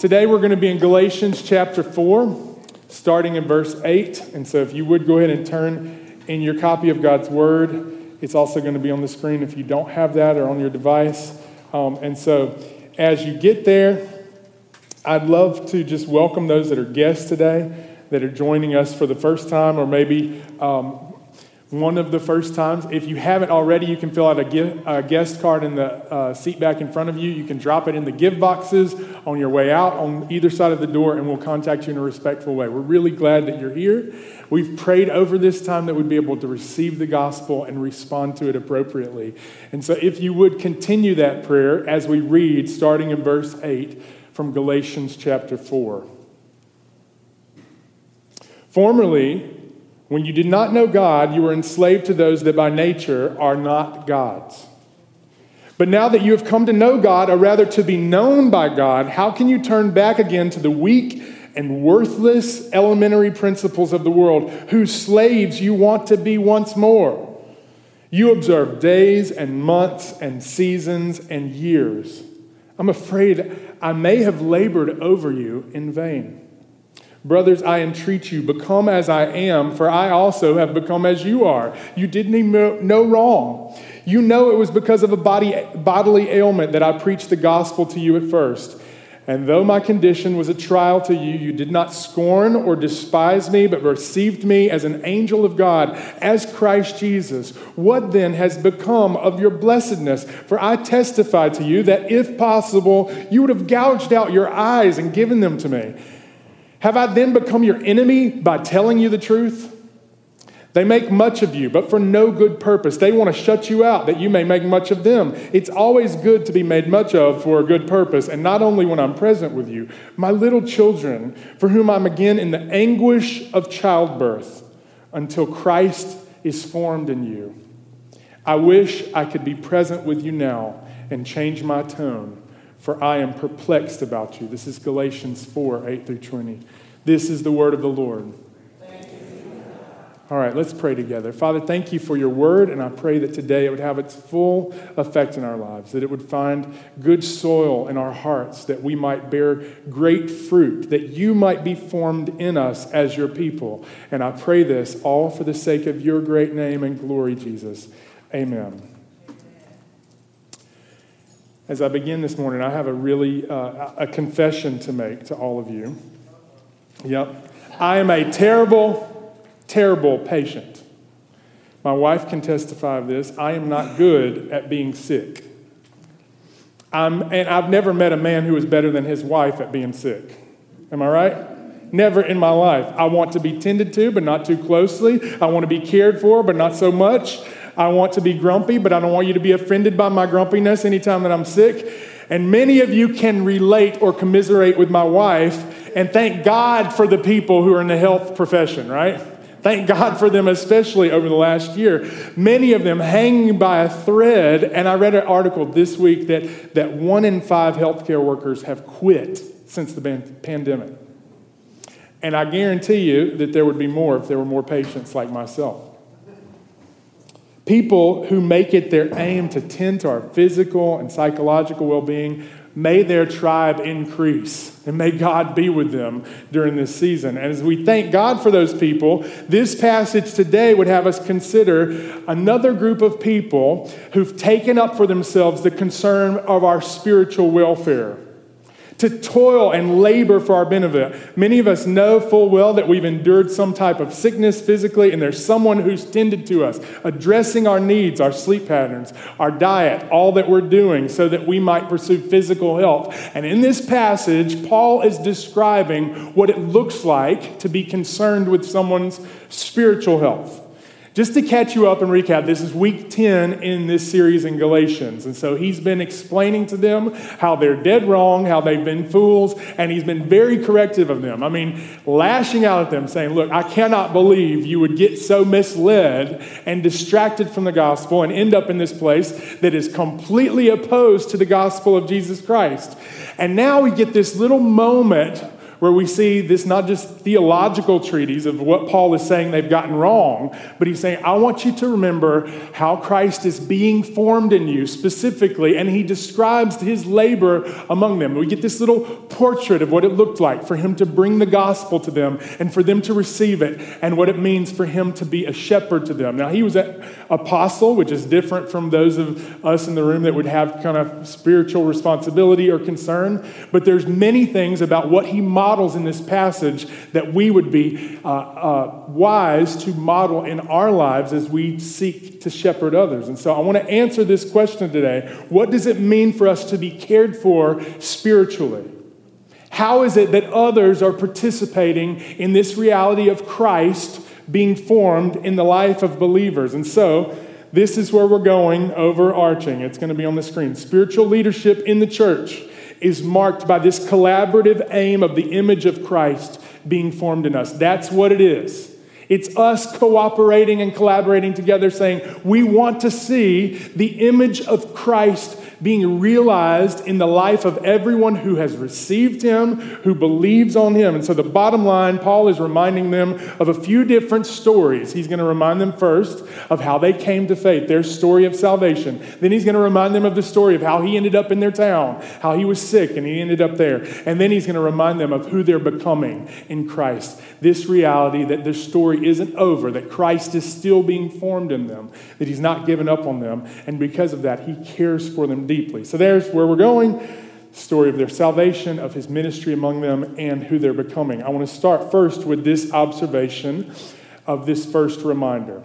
Today we're going to be in Galatians chapter 4, starting in verse 8. And so if you would go ahead and turn in your copy of God's Word, it's also going to be on the screen if you don't have that or on your device. Um, and so as you get there, I'd love to just welcome those that are guests today that are joining us for the first time or maybe um, one of the first times. If you haven't already, you can fill out a, a guest card in the uh, seat back in front of you. You can drop it in the give boxes on your way out on either side of the door, and we'll contact you in a respectful way. We're really glad that you're here. We've prayed over this time that we'd be able to receive the gospel and respond to it appropriately. And so, if you would continue that prayer as we read, starting in verse 8 from Galatians chapter 4. Formerly, when you did not know God, you were enslaved to those that by nature are not God's. But now that you have come to know God, or rather to be known by God, how can you turn back again to the weak and worthless elementary principles of the world, whose slaves you want to be once more? You observe days and months and seasons and years. I'm afraid I may have labored over you in vain. Brothers, I entreat you, become as I am, for I also have become as you are. You did no wrong. You know it was because of a body, bodily ailment that I preached the gospel to you at first. And though my condition was a trial to you, you did not scorn or despise me, but received me as an angel of God, as Christ Jesus. What then has become of your blessedness? For I testify to you that if possible, you would have gouged out your eyes and given them to me. Have I then become your enemy by telling you the truth? They make much of you, but for no good purpose. They want to shut you out that you may make much of them. It's always good to be made much of for a good purpose, and not only when I'm present with you. My little children, for whom I'm again in the anguish of childbirth until Christ is formed in you. I wish I could be present with you now and change my tone for I am perplexed about you. This is Galatians 4 8 through 20. This is the word of the Lord. All right, let's pray together. Father, thank you for your word, and I pray that today it would have its full effect in our lives, that it would find good soil in our hearts, that we might bear great fruit, that you might be formed in us as your people. And I pray this all for the sake of your great name and glory, Jesus. Amen as I begin this morning, I have a really uh, a confession to make to all of you. Yep. I am a terrible, terrible patient. My wife can testify of this. I am not good at being sick. I'm, and I've never met a man who is better than his wife at being sick. Am I right? Never in my life. I want to be tended to, but not too closely. I want to be cared for, but not so much. I want to be grumpy, but I don't want you to be offended by my grumpiness anytime that I'm sick. And many of you can relate or commiserate with my wife, and thank God for the people who are in the health profession, right? Thank God for them, especially over the last year. Many of them hanging by a thread. And I read an article this week that, that one in five healthcare workers have quit since the pandemic. And I guarantee you that there would be more if there were more patients like myself. People who make it their aim to tend to our physical and psychological well being, may their tribe increase and may God be with them during this season. And as we thank God for those people, this passage today would have us consider another group of people who've taken up for themselves the concern of our spiritual welfare to toil and labor for our benefit. Many of us know full well that we've endured some type of sickness physically, and there's someone who's tended to us, addressing our needs, our sleep patterns, our diet, all that we're doing so that we might pursue physical health. And in this passage, Paul is describing what it looks like to be concerned with someone's spiritual health. Just to catch you up and recap, this is week 10 in this series in Galatians. And so he's been explaining to them how they're dead wrong, how they've been fools, and he's been very corrective of them. I mean, lashing out at them, saying, Look, I cannot believe you would get so misled and distracted from the gospel and end up in this place that is completely opposed to the gospel of Jesus Christ. And now we get this little moment where we see this not just theological treatise of what Paul is saying they've gotten wrong, but he's saying, I want you to remember how Christ is being formed in you specifically, and he describes his labor among them. We get this little portrait of what it looked like for him to bring the gospel to them and for them to receive it, and what it means for him to be a shepherd to them. Now, he was an apostle, which is different from those of us in the room that would have kind of spiritual responsibility or concern, but there's many things about what he models in this passage that we would be uh, uh, wise to model in our lives as we seek to shepherd others. And so I want to answer this question today What does it mean for us to be cared for spiritually? How is it that others are participating in this reality of Christ being formed in the life of believers? And so, this is where we're going overarching. It's going to be on the screen. Spiritual leadership in the church is marked by this collaborative aim of the image of Christ being formed in us. That's what it is. It's us cooperating and collaborating together, saying, We want to see the image of Christ being realized in the life of everyone who has received him, who believes on him. And so, the bottom line, Paul is reminding them of a few different stories. He's going to remind them first of how they came to faith, their story of salvation. Then he's going to remind them of the story of how he ended up in their town, how he was sick and he ended up there. And then he's going to remind them of who they're becoming in Christ. This reality that their story isn't over, that Christ is still being formed in them, that he's not given up on them. And because of that, he cares for them deeply. So there's where we're going story of their salvation, of his ministry among them, and who they're becoming. I want to start first with this observation of this first reminder.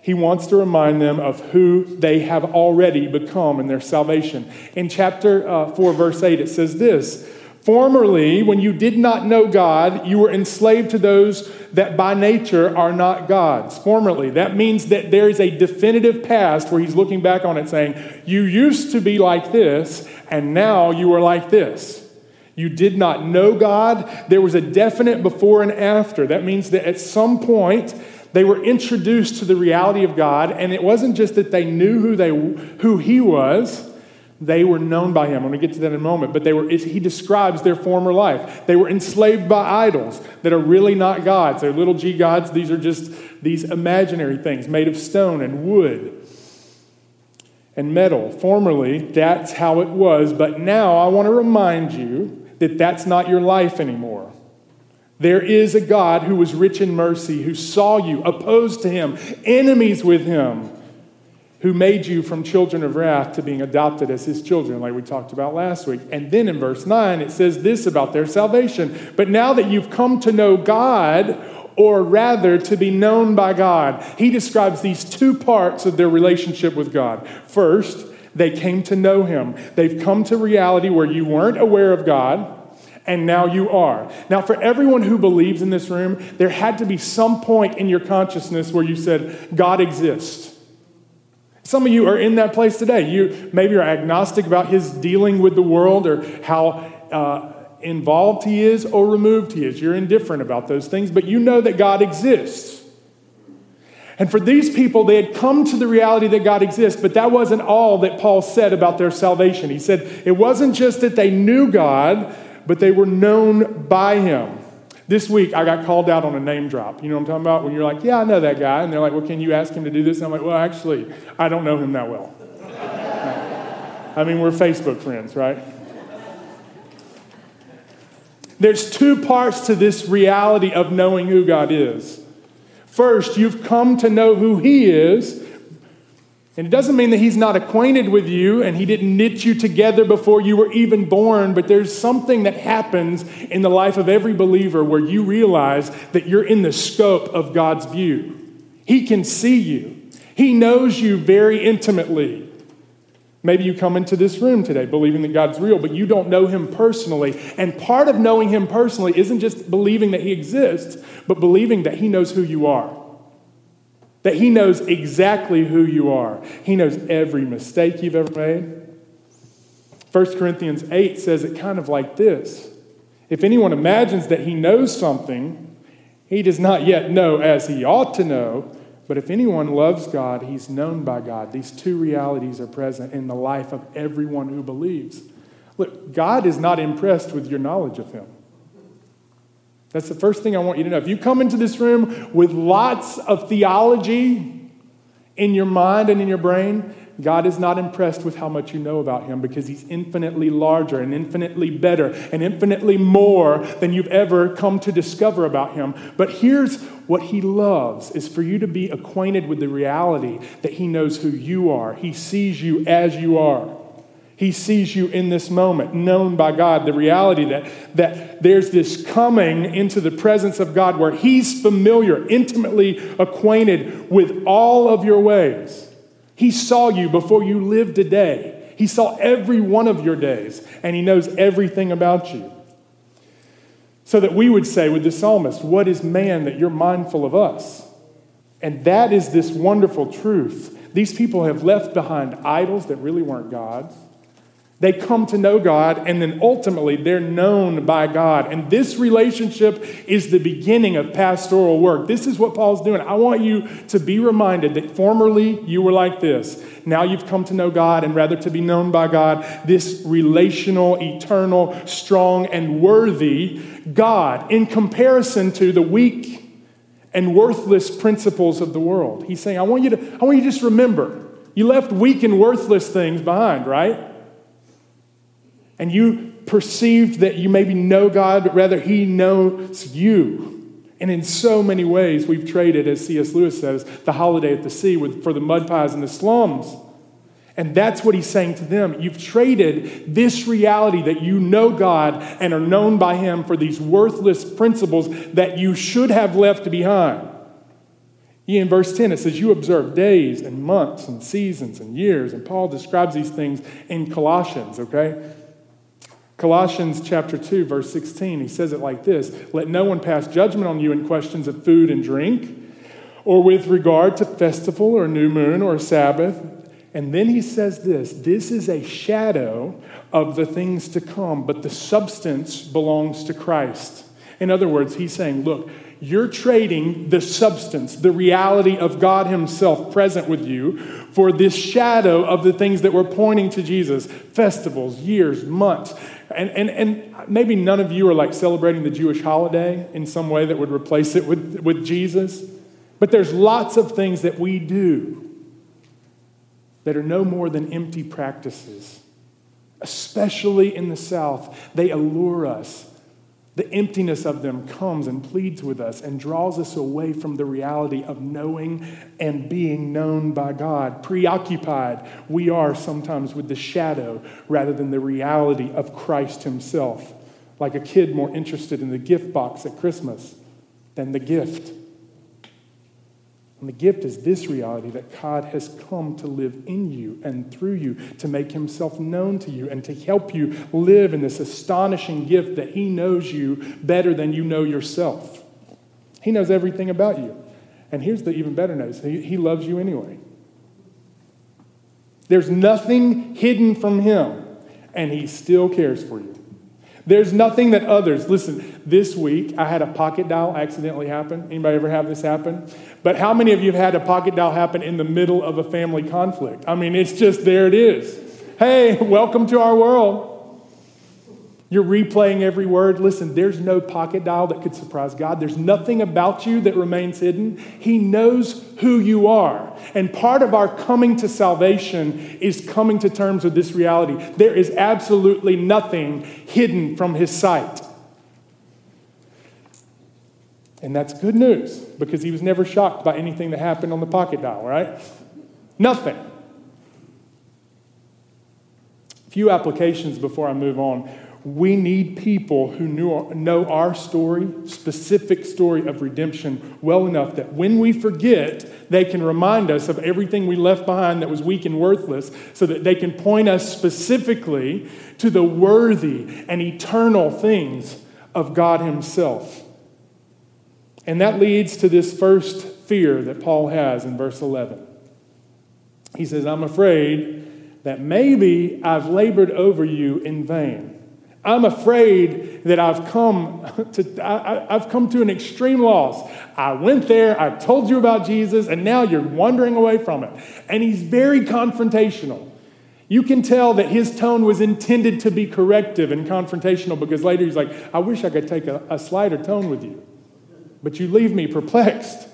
He wants to remind them of who they have already become in their salvation. In chapter uh, 4, verse 8, it says this Formerly, when you did not know God, you were enslaved to those that by nature are not God's. Formerly, that means that there is a definitive past where he's looking back on it saying, You used to be like this, and now you are like this. You did not know God. There was a definite before and after. That means that at some point, they were introduced to the reality of God, and it wasn't just that they knew who, they, who He was, they were known by him. I'm going to get to that in a moment. But they were, he describes their former life. They were enslaved by idols that are really not gods. They're little g gods. These are just these imaginary things made of stone and wood and metal. Formerly, that's how it was. But now I want to remind you that that's not your life anymore. There is a God who was rich in mercy, who saw you, opposed to him, enemies with him who made you from children of wrath to being adopted as his children, like we talked about last week. And then in verse 9, it says this about their salvation. But now that you've come to know God, or rather to be known by God, he describes these two parts of their relationship with God. First, they came to know him. They've come to reality where you weren't aware of God, and now you are. Now, for everyone who believes in this room, there had to be some point in your consciousness where you said, God exists. Some of you are in that place today. You maybe are agnostic about his dealing with the world or how uh, involved he is or removed he is. You're indifferent about those things, but you know that God exists. And for these people, they had come to the reality that God exists, but that wasn't all that Paul said about their salvation. He said it wasn't just that they knew God, but they were known by him. This week, I got called out on a name drop. You know what I'm talking about? When you're like, yeah, I know that guy. And they're like, well, can you ask him to do this? And I'm like, well, actually, I don't know him that well. I mean, we're Facebook friends, right? There's two parts to this reality of knowing who God is. First, you've come to know who He is, and it doesn't mean that he's not acquainted with you and he didn't knit you together before you were even born, but there's something that happens in the life of every believer where you realize that you're in the scope of God's view. He can see you, He knows you very intimately. Maybe you come into this room today believing that God's real, but you don't know Him personally. And part of knowing Him personally isn't just believing that He exists, but believing that He knows who you are. That He knows exactly who you are. He knows every mistake you've ever made. 1 Corinthians 8 says it kind of like this If anyone imagines that he knows something, he does not yet know as he ought to know. But if anyone loves God, he's known by God. These two realities are present in the life of everyone who believes. Look, God is not impressed with your knowledge of him. That's the first thing I want you to know. If you come into this room with lots of theology in your mind and in your brain, God is not impressed with how much you know about him because he's infinitely larger and infinitely better and infinitely more than you've ever come to discover about him. But here's what he loves is for you to be acquainted with the reality that he knows who you are. He sees you as you are. He sees you in this moment, known by God, the reality that, that there's this coming into the presence of God where He's familiar, intimately acquainted with all of your ways. He saw you before you lived a day. He saw every one of your days, and He knows everything about you. So that we would say with the psalmist, What is man that you're mindful of us? And that is this wonderful truth. These people have left behind idols that really weren't God's. They come to know God, and then ultimately they're known by God. And this relationship is the beginning of pastoral work. This is what Paul's doing. I want you to be reminded that formerly you were like this. Now you've come to know God, and rather to be known by God, this relational, eternal, strong, and worthy God in comparison to the weak and worthless principles of the world. He's saying, I want you to, I want you to just remember, you left weak and worthless things behind, right? And you perceived that you maybe know God, but rather He knows you. And in so many ways, we've traded, as C.S. Lewis says, the holiday at the sea with, for the mud pies and the slums. And that's what he's saying to them. You've traded this reality that you know God and are known by Him for these worthless principles that you should have left behind. In verse 10, it says, You observe days and months and seasons and years. And Paul describes these things in Colossians, okay? Colossians chapter 2, verse 16, he says it like this Let no one pass judgment on you in questions of food and drink, or with regard to festival or new moon or Sabbath. And then he says this this is a shadow of the things to come, but the substance belongs to Christ. In other words, he's saying, Look, you're trading the substance, the reality of God Himself present with you, for this shadow of the things that were pointing to Jesus festivals, years, months. And, and, and maybe none of you are like celebrating the Jewish holiday in some way that would replace it with, with Jesus. But there's lots of things that we do that are no more than empty practices. Especially in the South, they allure us the emptiness of them comes and pleads with us and draws us away from the reality of knowing and being known by God. Preoccupied we are sometimes with the shadow rather than the reality of Christ Himself, like a kid more interested in the gift box at Christmas than the gift. And the gift is this reality that God has come to live in you and through you, to make himself known to you, and to help you live in this astonishing gift that he knows you better than you know yourself. He knows everything about you. And here's the even better news he, he loves you anyway. There's nothing hidden from him, and he still cares for you. There's nothing that others, listen, this week I had a pocket dial accidentally happen. Anybody ever have this happen? But how many of you have had a pocket dial happen in the middle of a family conflict? I mean, it's just there it is. Hey, welcome to our world. You're replaying every word. Listen, there's no pocket dial that could surprise God. There's nothing about you that remains hidden. He knows who you are. And part of our coming to salvation is coming to terms with this reality. There is absolutely nothing hidden from His sight. And that's good news because he was never shocked by anything that happened on the pocket dial, right? Nothing. A few applications before I move on. We need people who knew, know our story, specific story of redemption, well enough that when we forget, they can remind us of everything we left behind that was weak and worthless, so that they can point us specifically to the worthy and eternal things of God Himself. And that leads to this first fear that Paul has in verse 11. He says, I'm afraid that maybe I've labored over you in vain. I'm afraid that I've come to, I, have come to an extreme loss. I went there, I told you about Jesus, and now you're wandering away from it. And he's very confrontational. You can tell that his tone was intended to be corrective and confrontational because later he's like, I wish I could take a, a slighter tone with you, but you leave me perplexed.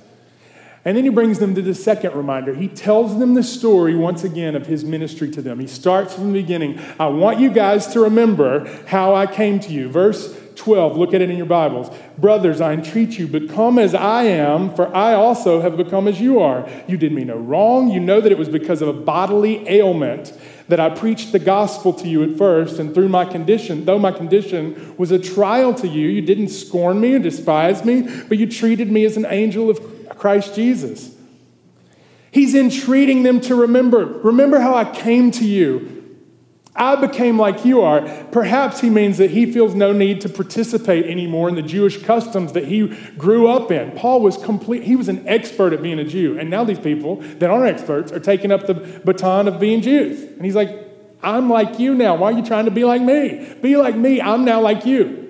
And then he brings them to the second reminder. He tells them the story once again of his ministry to them. He starts from the beginning. I want you guys to remember how I came to you. Verse 12, look at it in your Bibles. Brothers, I entreat you, become as I am, for I also have become as you are. You did me no wrong. You know that it was because of a bodily ailment that I preached the gospel to you at first, and through my condition, though my condition was a trial to you, you didn't scorn me or despise me, but you treated me as an angel of Christ Jesus. He's entreating them to remember. Remember how I came to you. I became like you are. Perhaps he means that he feels no need to participate anymore in the Jewish customs that he grew up in. Paul was complete, he was an expert at being a Jew. And now these people that aren't experts are taking up the baton of being Jews. And he's like, I'm like you now. Why are you trying to be like me? Be like me. I'm now like you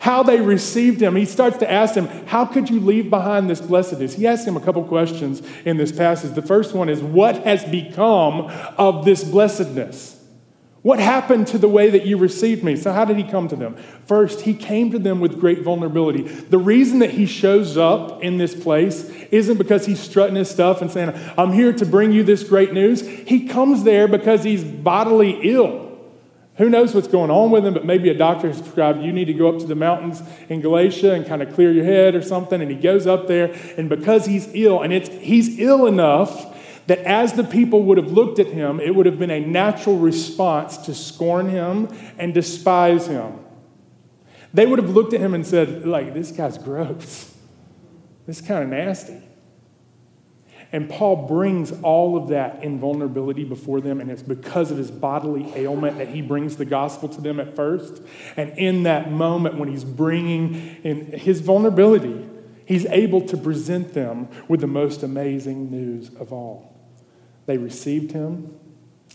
how they received him. He starts to ask them, How could you leave behind this blessedness? He asks him a couple questions in this passage. The first one is, What has become of this blessedness? What happened to the way that you received me? So, how did he come to them? First, he came to them with great vulnerability. The reason that he shows up in this place isn't because he's strutting his stuff and saying, I'm here to bring you this great news. He comes there because he's bodily ill. Who knows what's going on with him, but maybe a doctor has prescribed you need to go up to the mountains in Galatia and kind of clear your head or something. And he goes up there, and because he's ill, and it's, he's ill enough that as the people would have looked at him, it would have been a natural response to scorn him and despise him. They would have looked at him and said, like, this guy's gross. This is kind of nasty. And Paul brings all of that in vulnerability before them, and it's because of his bodily ailment that he brings the gospel to them at first. And in that moment, when he's bringing in his vulnerability, he's able to present them with the most amazing news of all. They received him.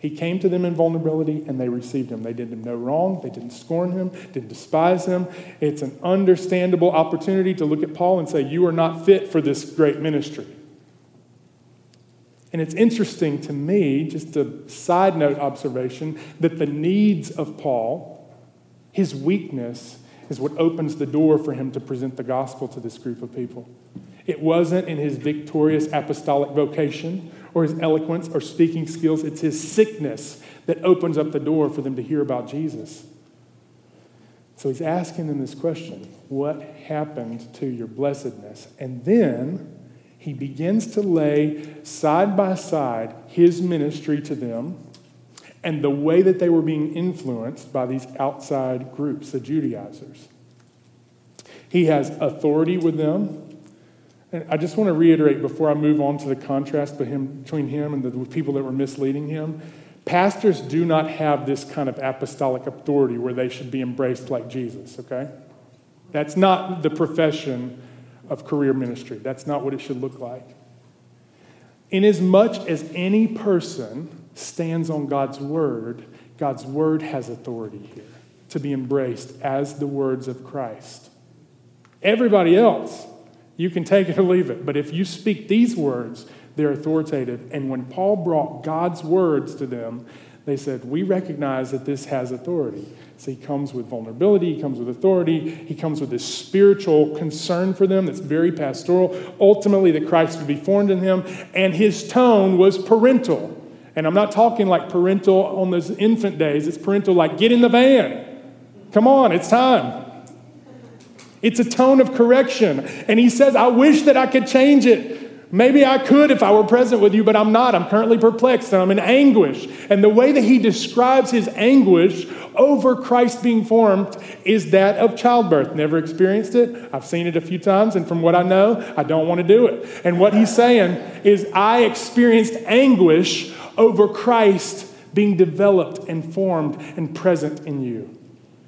He came to them in vulnerability and they received him. They did him no wrong. They didn't scorn him, didn't despise him. It's an understandable opportunity to look at Paul and say, You are not fit for this great ministry. And it's interesting to me, just a side note observation, that the needs of Paul, his weakness, is what opens the door for him to present the gospel to this group of people. It wasn't in his victorious apostolic vocation or his eloquence or speaking skills, it's his sickness that opens up the door for them to hear about Jesus. So he's asking them this question What happened to your blessedness? And then he begins to lay side by side his ministry to them and the way that they were being influenced by these outside groups, the Judaizers. He has authority with them. And I just want to reiterate before I move on to the contrast between him and the people that were misleading him. Pastors do not have this kind of apostolic authority where they should be embraced like Jesus, okay? That's not the profession of career ministry. That's not what it should look like. Inasmuch as any person stands on God's word, God's word has authority here to be embraced as the words of Christ. Everybody else, you can take it or leave it. But if you speak these words, they're authoritative. And when Paul brought God's words to them, they said, We recognize that this has authority. So he comes with vulnerability, he comes with authority, he comes with this spiritual concern for them that's very pastoral. Ultimately, that Christ would be formed in him, and his tone was parental. And I'm not talking like parental on those infant days, it's parental like, get in the van. Come on, it's time. It's a tone of correction. And he says, I wish that I could change it. Maybe I could if I were present with you, but I'm not. I'm currently perplexed and I'm in anguish. And the way that he describes his anguish over Christ being formed is that of childbirth. Never experienced it. I've seen it a few times, and from what I know, I don't want to do it. And what he's saying is, I experienced anguish over Christ being developed and formed and present in you.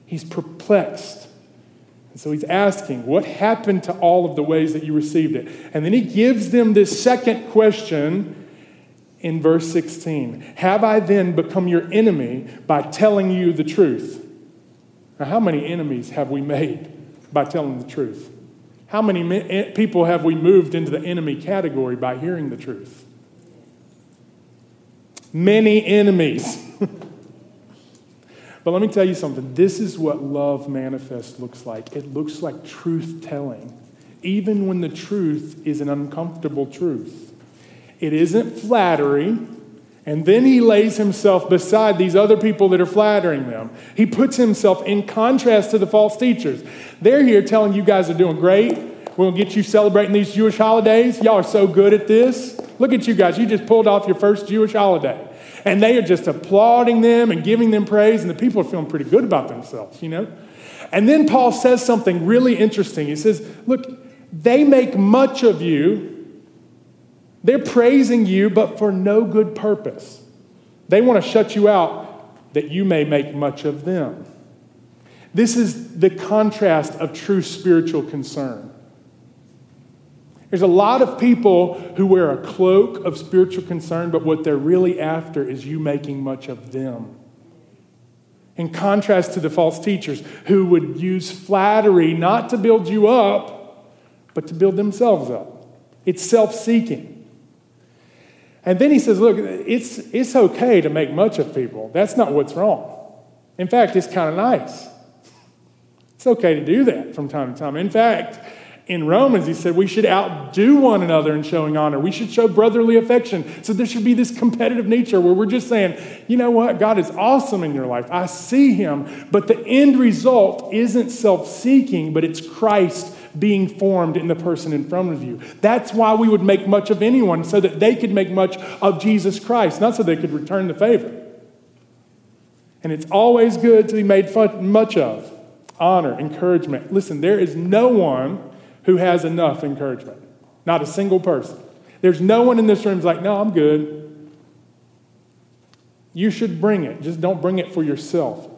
He's perplexed. And so he's asking, What happened to all of the ways that you received it? And then he gives them this second question in verse 16 Have I then become your enemy by telling you the truth? Now, how many enemies have we made by telling the truth? How many eh, people have we moved into the enemy category by hearing the truth? many enemies. But let me tell you something. This is what love manifest looks like. It looks like truth telling, even when the truth is an uncomfortable truth. It isn't flattery. And then he lays himself beside these other people that are flattering them. He puts himself in contrast to the false teachers. They're here telling you guys are doing great. We'll get you celebrating these Jewish holidays. Y'all are so good at this. Look at you guys. You just pulled off your first Jewish holiday. And they are just applauding them and giving them praise, and the people are feeling pretty good about themselves, you know? And then Paul says something really interesting. He says, Look, they make much of you they're praising you, but for no good purpose. They want to shut you out that you may make much of them. This is the contrast of true spiritual concern. There's a lot of people who wear a cloak of spiritual concern, but what they're really after is you making much of them. In contrast to the false teachers who would use flattery not to build you up, but to build themselves up. It's self seeking. And then he says, Look, it's, it's okay to make much of people. That's not what's wrong. In fact, it's kind of nice. It's okay to do that from time to time. In fact, in Romans, he said we should outdo one another in showing honor. We should show brotherly affection. So there should be this competitive nature where we're just saying, you know what? God is awesome in your life. I see him. But the end result isn't self seeking, but it's Christ being formed in the person in front of you. That's why we would make much of anyone, so that they could make much of Jesus Christ, not so they could return the favor. And it's always good to be made fun, much of. Honor, encouragement. Listen, there is no one who has enough encouragement. Not a single person. There's no one in this room who's like, no, I'm good. You should bring it. Just don't bring it for yourself.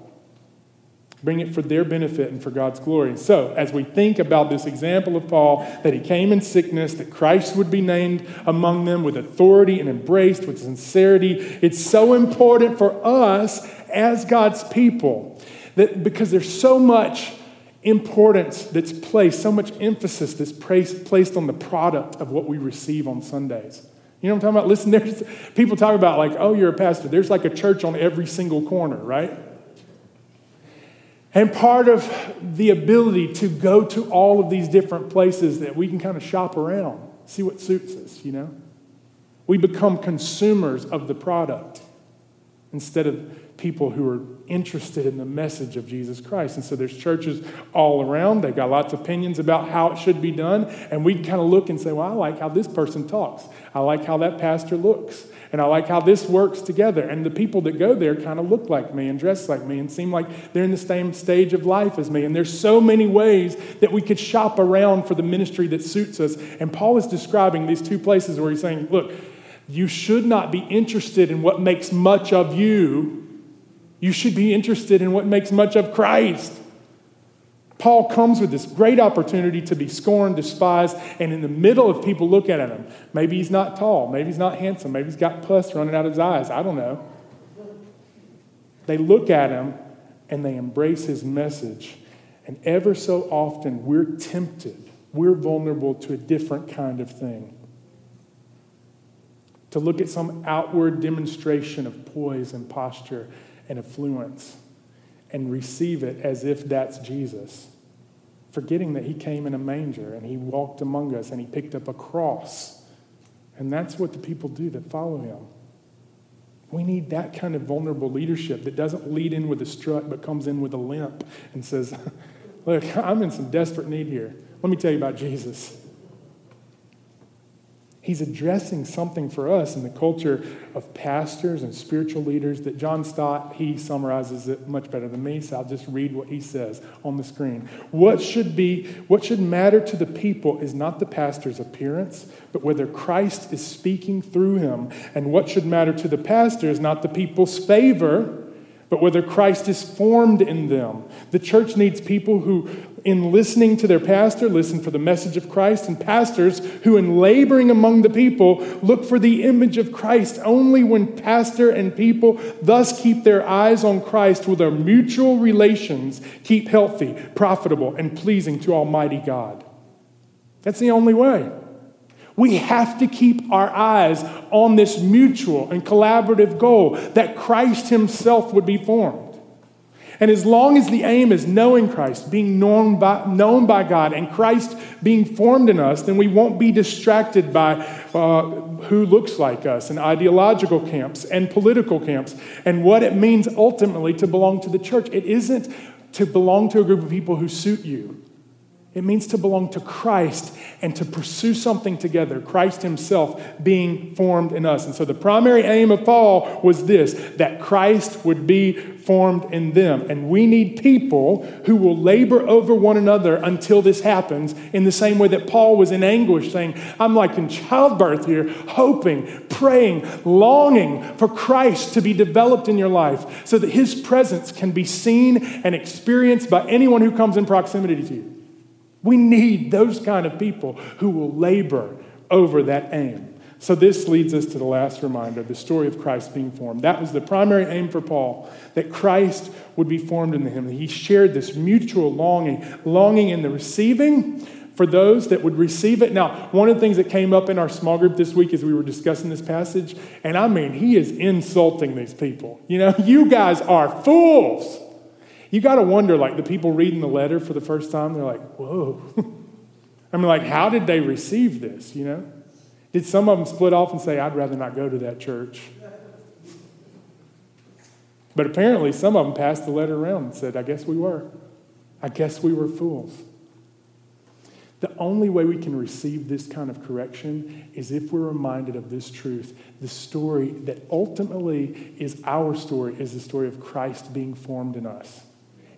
Bring it for their benefit and for God's glory. So, as we think about this example of Paul, that he came in sickness, that Christ would be named among them with authority and embraced with sincerity, it's so important for us as God's people that because there's so much importance that's placed, so much emphasis that's placed on the product of what we receive on Sundays. You know what I'm talking about? Listen, there's people talk about like, oh, you're a pastor. There's like a church on every single corner, right? And part of the ability to go to all of these different places that we can kind of shop around, see what suits us, you know? We become consumers of the product instead of people who are interested in the message of Jesus Christ. And so there's churches all around. They've got lots of opinions about how it should be done. And we kind of look and say, well, I like how this person talks. I like how that pastor looks. And I like how this works together. And the people that go there kind of look like me and dress like me and seem like they're in the same stage of life as me. And there's so many ways that we could shop around for the ministry that suits us. And Paul is describing these two places where he's saying, look, you should not be interested in what makes much of you. You should be interested in what makes much of Christ. Paul comes with this great opportunity to be scorned, despised, and in the middle of people looking at him. Maybe he's not tall, maybe he's not handsome, maybe he's got pus running out of his eyes. I don't know. They look at him and they embrace his message. And ever so often, we're tempted, we're vulnerable to a different kind of thing. To look at some outward demonstration of poise and posture and affluence and receive it as if that's Jesus, forgetting that he came in a manger and he walked among us and he picked up a cross. And that's what the people do that follow him. We need that kind of vulnerable leadership that doesn't lead in with a strut but comes in with a limp and says, Look, I'm in some desperate need here. Let me tell you about Jesus. He's addressing something for us in the culture of pastors and spiritual leaders that John Stott, he summarizes it much better than me, so I'll just read what he says on the screen. What should be, what should matter to the people is not the pastor's appearance, but whether Christ is speaking through him. And what should matter to the pastor is not the people's favor, but whether Christ is formed in them. The church needs people who, in listening to their pastor, listen for the message of Christ, and pastors who, in laboring among the people, look for the image of Christ. Only when pastor and people thus keep their eyes on Christ will their mutual relations keep healthy, profitable, and pleasing to Almighty God. That's the only way. We have to keep our eyes on this mutual and collaborative goal that Christ Himself would be formed. And as long as the aim is knowing Christ, being known by, known by God, and Christ being formed in us, then we won't be distracted by uh, who looks like us, and ideological camps, and political camps, and what it means ultimately to belong to the church. It isn't to belong to a group of people who suit you. It means to belong to Christ and to pursue something together, Christ Himself being formed in us. And so the primary aim of Paul was this that Christ would be formed in them. And we need people who will labor over one another until this happens, in the same way that Paul was in anguish, saying, I'm like in childbirth here, hoping, praying, longing for Christ to be developed in your life so that His presence can be seen and experienced by anyone who comes in proximity to you. We need those kind of people who will labor over that aim. So, this leads us to the last reminder the story of Christ being formed. That was the primary aim for Paul, that Christ would be formed in him. He shared this mutual longing, longing in the receiving for those that would receive it. Now, one of the things that came up in our small group this week as we were discussing this passage, and I mean, he is insulting these people. You know, you guys are fools. You got to wonder, like, the people reading the letter for the first time, they're like, whoa. I mean, like, how did they receive this, you know? Did some of them split off and say, I'd rather not go to that church? But apparently, some of them passed the letter around and said, I guess we were. I guess we were fools. The only way we can receive this kind of correction is if we're reminded of this truth. The story that ultimately is our story is the story of Christ being formed in us.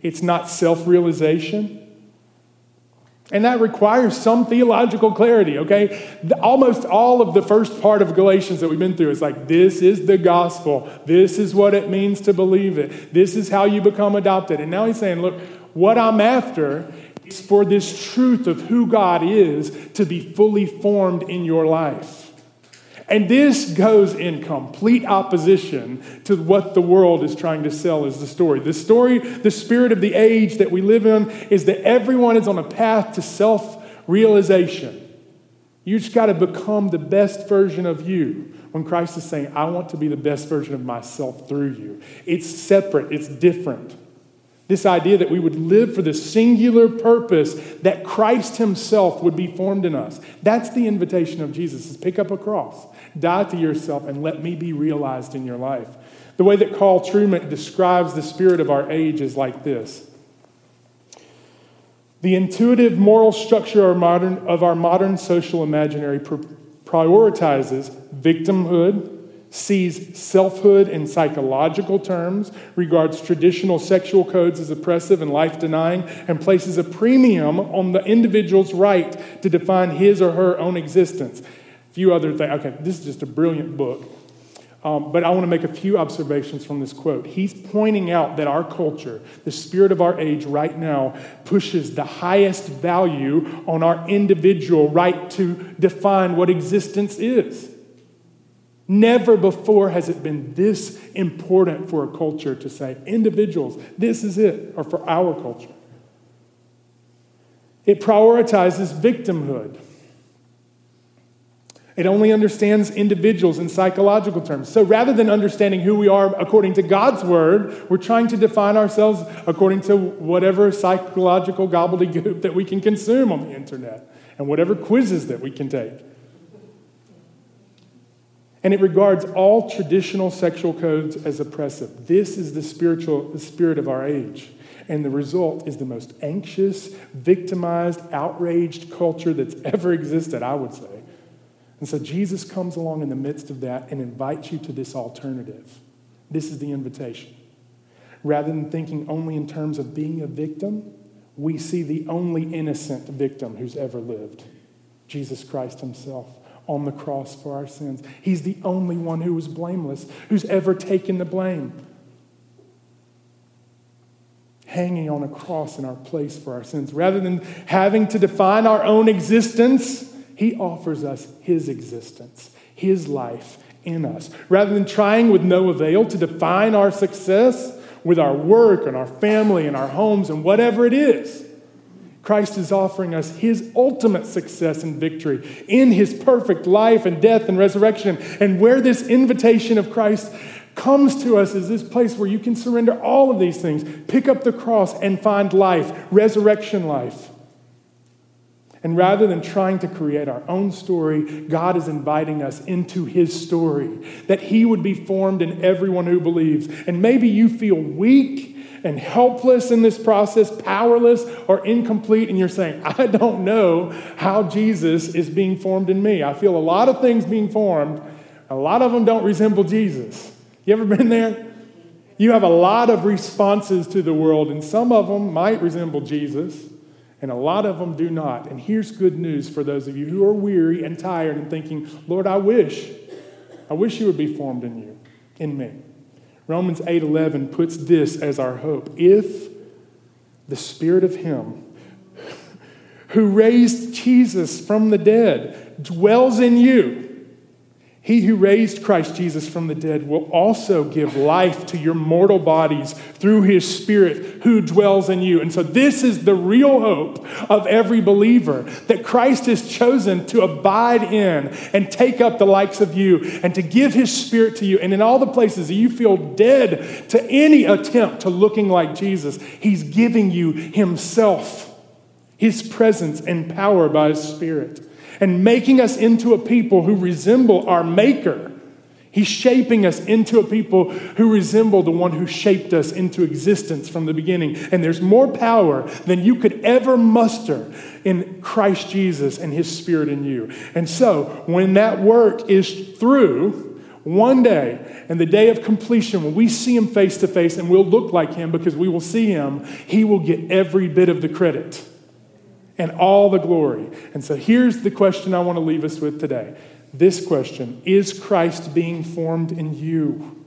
It's not self realization. And that requires some theological clarity, okay? Almost all of the first part of Galatians that we've been through is like, this is the gospel. This is what it means to believe it. This is how you become adopted. And now he's saying, look, what I'm after is for this truth of who God is to be fully formed in your life. And this goes in complete opposition to what the world is trying to sell as the story. The story, the spirit of the age that we live in, is that everyone is on a path to self realization. You just got to become the best version of you. When Christ is saying, I want to be the best version of myself through you, it's separate, it's different. This idea that we would live for the singular purpose that Christ Himself would be formed in us. That's the invitation of Jesus is pick up a cross, die to yourself, and let me be realized in your life. The way that Carl Trueman describes the spirit of our age is like this. The intuitive moral structure of our modern, of our modern social imaginary prioritizes victimhood, sees selfhood in psychological terms, regards traditional sexual codes as oppressive and life denying, and places a premium on the individual's right to define his or her own existence. Few other things. Okay, this is just a brilliant book. Um, but I want to make a few observations from this quote. He's pointing out that our culture, the spirit of our age right now, pushes the highest value on our individual right to define what existence is. Never before has it been this important for a culture to say, individuals, this is it, or for our culture. It prioritizes victimhood. It only understands individuals in psychological terms. So rather than understanding who we are according to God's word, we're trying to define ourselves according to whatever psychological gobbledygook that we can consume on the internet and whatever quizzes that we can take. And it regards all traditional sexual codes as oppressive. This is the spiritual the spirit of our age. And the result is the most anxious, victimized, outraged culture that's ever existed, I would say. And so Jesus comes along in the midst of that and invites you to this alternative. This is the invitation. Rather than thinking only in terms of being a victim, we see the only innocent victim who's ever lived Jesus Christ Himself on the cross for our sins. He's the only one who was blameless, who's ever taken the blame. Hanging on a cross in our place for our sins. Rather than having to define our own existence, He offers us His existence, His life in us. Rather than trying with no avail to define our success with our work and our family and our homes and whatever it is, Christ is offering us his ultimate success and victory in his perfect life and death and resurrection. And where this invitation of Christ comes to us is this place where you can surrender all of these things, pick up the cross, and find life, resurrection life. And rather than trying to create our own story, God is inviting us into His story, that He would be formed in everyone who believes. And maybe you feel weak and helpless in this process, powerless or incomplete, and you're saying, I don't know how Jesus is being formed in me. I feel a lot of things being formed, a lot of them don't resemble Jesus. You ever been there? You have a lot of responses to the world, and some of them might resemble Jesus, and a lot of them do not. And here's good news for those of you who are weary and tired and thinking, Lord, I wish, I wish you would be formed in you, in me. Romans 8:11 puts this as our hope. If the spirit of him who raised Jesus from the dead dwells in you, he who raised Christ Jesus from the dead will also give life to your mortal bodies through his Spirit who dwells in you. And so, this is the real hope of every believer that Christ has chosen to abide in and take up the likes of you and to give his Spirit to you. And in all the places that you feel dead to any attempt to looking like Jesus, he's giving you himself, his presence and power by his Spirit and making us into a people who resemble our Maker. He's shaping us into a people who resemble the one who shaped us into existence from the beginning. And there's more power than you could ever muster in Christ Jesus and His Spirit in you. And so, when that work is through, one day, and the day of completion, when we see Him face to face and we'll look like Him because we will see Him, He will get every bit of the credit and all the glory. And so here's the question I want to leave us with today. This question Is Christ being formed in you?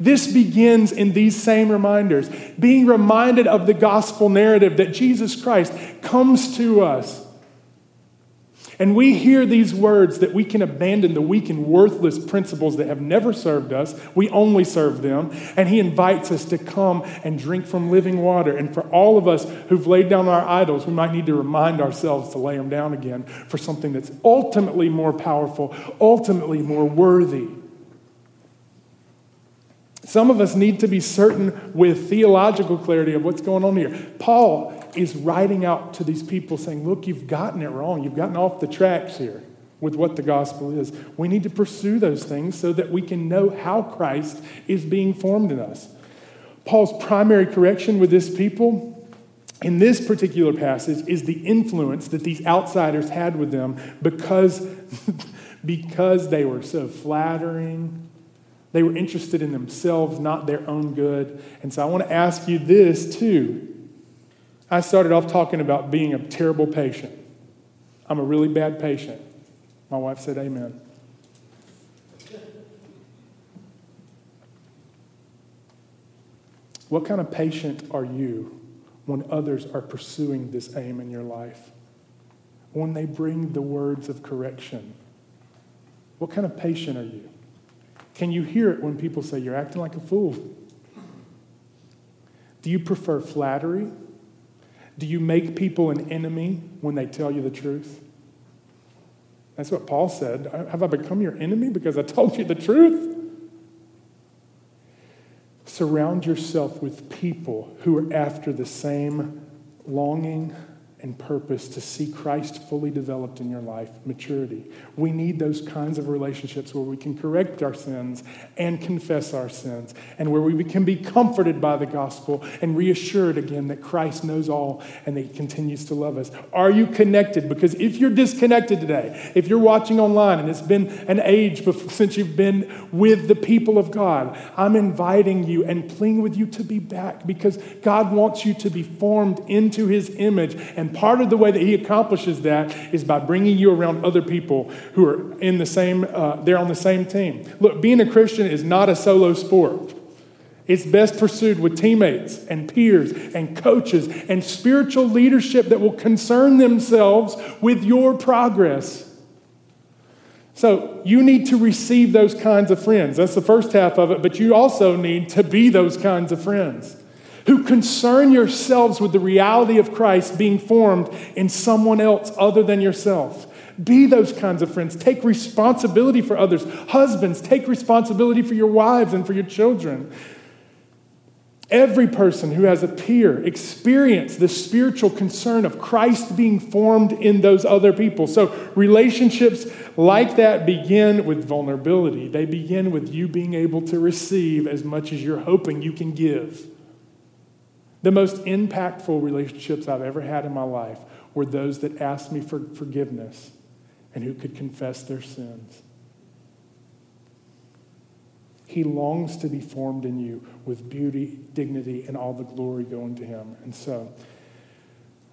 This begins in these same reminders, being reminded of the gospel narrative that Jesus Christ comes to us and we hear these words that we can abandon the weak and worthless principles that have never served us. We only serve them. And he invites us to come and drink from living water. And for all of us who've laid down our idols, we might need to remind ourselves to lay them down again for something that's ultimately more powerful, ultimately more worthy. Some of us need to be certain with theological clarity of what's going on here. Paul is writing out to these people saying, Look, you've gotten it wrong. You've gotten off the tracks here with what the gospel is. We need to pursue those things so that we can know how Christ is being formed in us. Paul's primary correction with this people in this particular passage is the influence that these outsiders had with them because, because they were so flattering. They were interested in themselves, not their own good. And so I want to ask you this too. I started off talking about being a terrible patient. I'm a really bad patient. My wife said, Amen. What kind of patient are you when others are pursuing this aim in your life? When they bring the words of correction? What kind of patient are you? Can you hear it when people say, You're acting like a fool? Do you prefer flattery do you make people an enemy when they tell you the truth? That's what Paul said. Uh, have I become your enemy because I told you the truth? Surround yourself with people who are after the same longing and purpose to see Christ fully developed in your life, maturity. We need those kinds of relationships where we can correct our sins and confess our sins, and where we can be comforted by the gospel and reassured again that Christ knows all and that He continues to love us. Are you connected? Because if you're disconnected today, if you're watching online and it's been an age since you've been with the people of God, I'm inviting you and pleading with you to be back because God wants you to be formed into His image and and part of the way that he accomplishes that is by bringing you around other people who are in the same, uh, they're on the same team. Look, being a Christian is not a solo sport. It's best pursued with teammates and peers and coaches and spiritual leadership that will concern themselves with your progress. So, you need to receive those kinds of friends. That's the first half of it, but you also need to be those kinds of friends who concern yourselves with the reality of Christ being formed in someone else other than yourself. Be those kinds of friends. Take responsibility for others. Husbands, take responsibility for your wives and for your children. Every person who has a peer experience the spiritual concern of Christ being formed in those other people. So relationships like that begin with vulnerability. They begin with you being able to receive as much as you're hoping you can give. The most impactful relationships I've ever had in my life were those that asked me for forgiveness and who could confess their sins. He longs to be formed in you with beauty, dignity, and all the glory going to him. And so,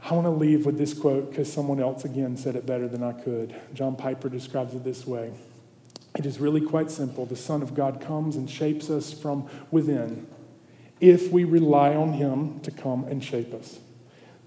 I want to leave with this quote because someone else again said it better than I could. John Piper describes it this way It is really quite simple. The Son of God comes and shapes us from within if we rely on him to come and shape us.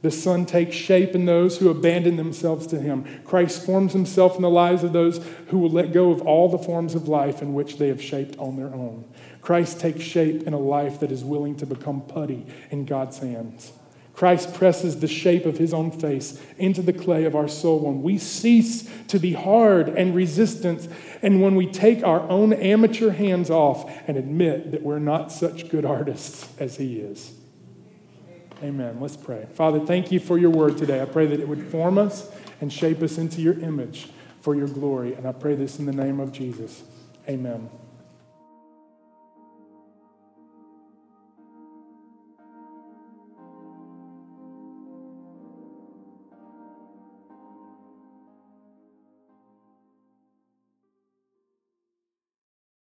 The Son takes shape in those who abandon themselves to Him. Christ forms Himself in the lives of those who will let go of all the forms of life in which they have shaped on their own. Christ takes shape in a life that is willing to become putty in God's hands. Christ presses the shape of his own face into the clay of our soul when we cease to be hard and resistant, and when we take our own amateur hands off and admit that we're not such good artists as he is. Amen. Let's pray. Father, thank you for your word today. I pray that it would form us and shape us into your image for your glory. And I pray this in the name of Jesus. Amen.